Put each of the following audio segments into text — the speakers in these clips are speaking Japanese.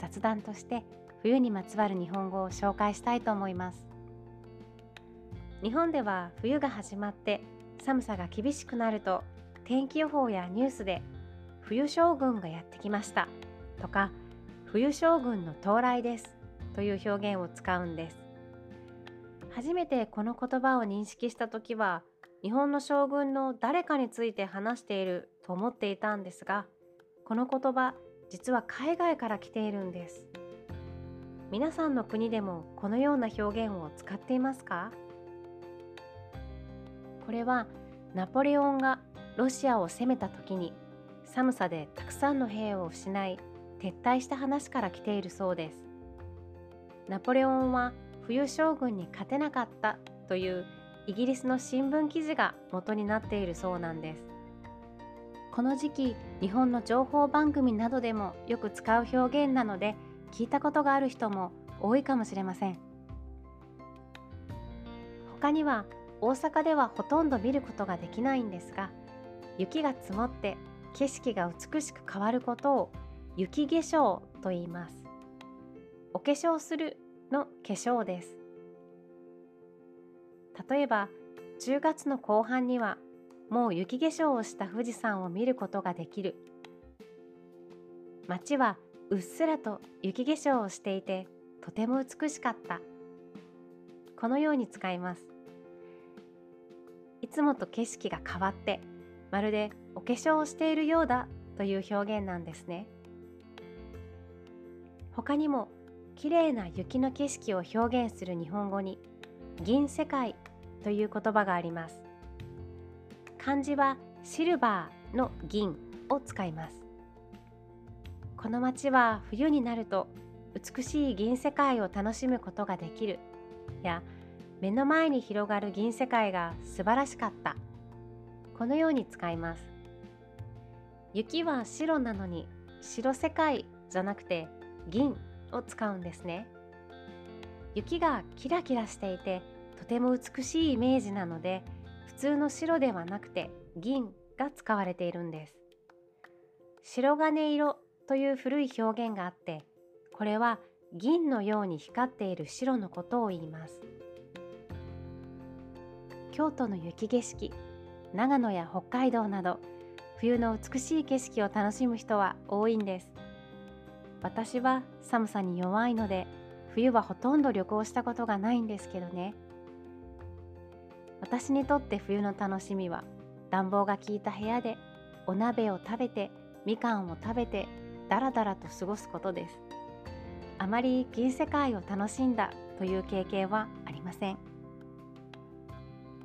雑談として冬にまつわる日本語を紹介したいと思います。日本では冬が始まって寒さが厳しくなると天気予報やニュースで冬将軍がやってきましたとか冬将軍の到来ですという表現を使うんです。初めてこの言葉を認識した時は日本の将軍の誰かについて話していると思っていたんですがこの言葉実は海外から来ているんです。皆さんの国でもこのような表現を使っていますか？これはナポレオンがロシアを攻めた時に寒さでたくさんの兵を失い撤退した話から来ているそうです。ナポレオンは冬将軍に勝てなかったというイギリスの新聞記事が元になっているそうなんです。この時期日本の情報番組などでもよく使う表現なので聞いたことがある人も多いかもしれません。他には大阪ではほとんど見ることができないんですが雪が積もって景色が美しく変わることを雪化粧と言います。お化粧するの化粧です。例えば10月の後半にはもう雪化粧をした富士山を見ることができる。街はうっすらと雪化粧をしていてとても美しかった。このように使います。いつもと景色が変わってまるでお化粧をしているようだという表現なんですね。他にも綺麗な雪の景色を表現する日本語に銀世界という言葉があります。漢字はシルバーの銀を使います。この街は冬になると美しい銀世界を楽しむことができる。や目の前に広がる銀世界が素晴らしかった。このように使います。雪は白なのに白世界じゃなくて銀を使うんですね。雪がキラキラしていてとても美しいイメージなので普通の白ではなくて銀が使われているんです。白金色という古い表現があってこれは銀のように光っている白のことを言います。京都の雪景色長野や北海道など冬の美しい景色を楽しむ人は多いんです。私は寒さに弱いので冬はほとんど旅行したことがないんですけどね。私にとって冬の楽しみは暖房が効いた部屋でお鍋を食べてみかんを食べてダラダラと過ごすことです。あまり銀世界を楽しんだという経験はありません。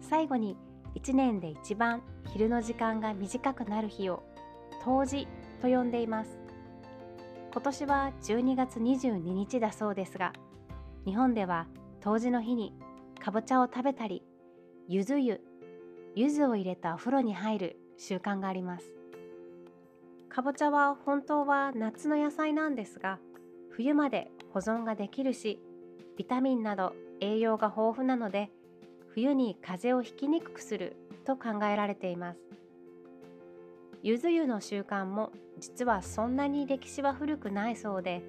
最後に1年で一番昼の時間が短くなる日を冬至と呼んでいます。今年は12月22日だそうですが日本では冬至の日にかぼちゃを食べたりゆず湯。ゆずを入れたお風呂に入る習慣があります。かぼちゃは本当は夏の野菜なんですが冬まで保存ができるしビタミンなど栄養が豊富なので冬に風邪をひきにくくすると考えられています。ゆず湯の習慣も実はそんなに歴史は古くないそうで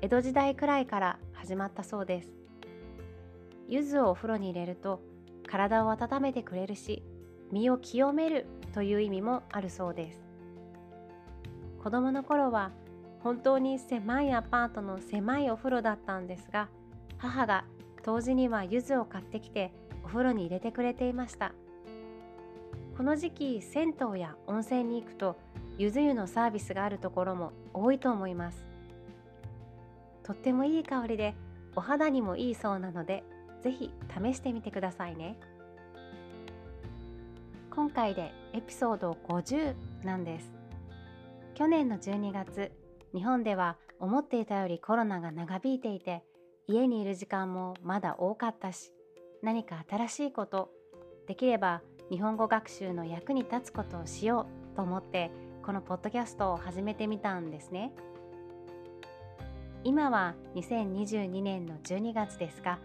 江戸時代くらいから始まったそうです。柚子をお風呂に入れると体を温めてくれるし身を清めるという意味もあるそうです。子供の頃は本当に狭いアパートの狭いお風呂だったんですが母が当時には柚子を買ってきてお風呂に入れてくれていました。この時期銭湯や温泉に行くとゆず湯のサービスがあるところも多いと思います。とってもいい香りでお肌にもいいそうなのでぜひ試してみてくださいね。今回でエピソード50なんです。去年の12月日本では思っていたよりコロナが長引いていて家にいる時間もまだ多かったし何か新しいことできれば日本語学習の役に立つことをしようと思ってこのポッドキャストを始めてみたんですね。今は2022年の12月ですが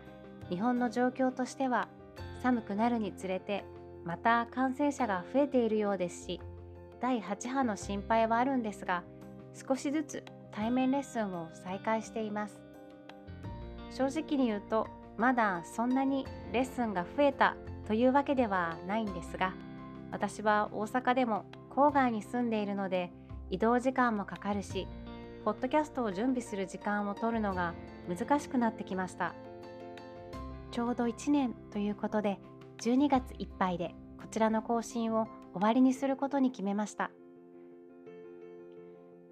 日本の状況としては寒くなるにつれてまた感染者が増えているようですし第8波の心配はあるんですが少しずつ対面レッスンを再開しています。正直に言うとまだそんなにレッスンが増えたというわけではないんですが私は大阪でも郊外に住んでいるので移動時間もかかるしポッドキャストを準備する時間を取るのが難しくなってきました。ちょうど1年ということで12月いっぱいでこちらの更新を終わりにすることに決めました。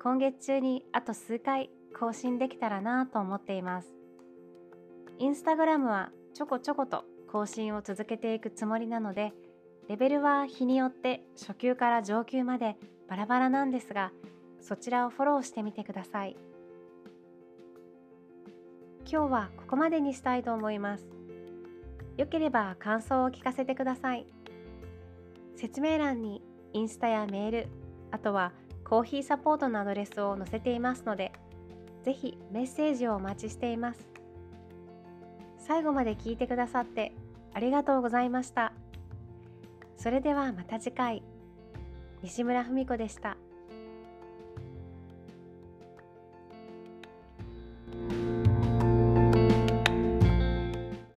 今月中にあと数回更新できたらなと思っています。インスタグラムはちょこちょこと更新を続けていくつもりなのでレベルは日によって初級から上級までバラバラなんですがそちらをフォローしてみてください。今日はここまでにしたいと思います。よければ感想を聞かせてください説明欄にインスタやメールあとはコーヒーサポートのアドレスを載せていますのでぜひメッセージをお待ちしています最後まで聞いてくださってありがとうございました。それではまた次回西村文子でした。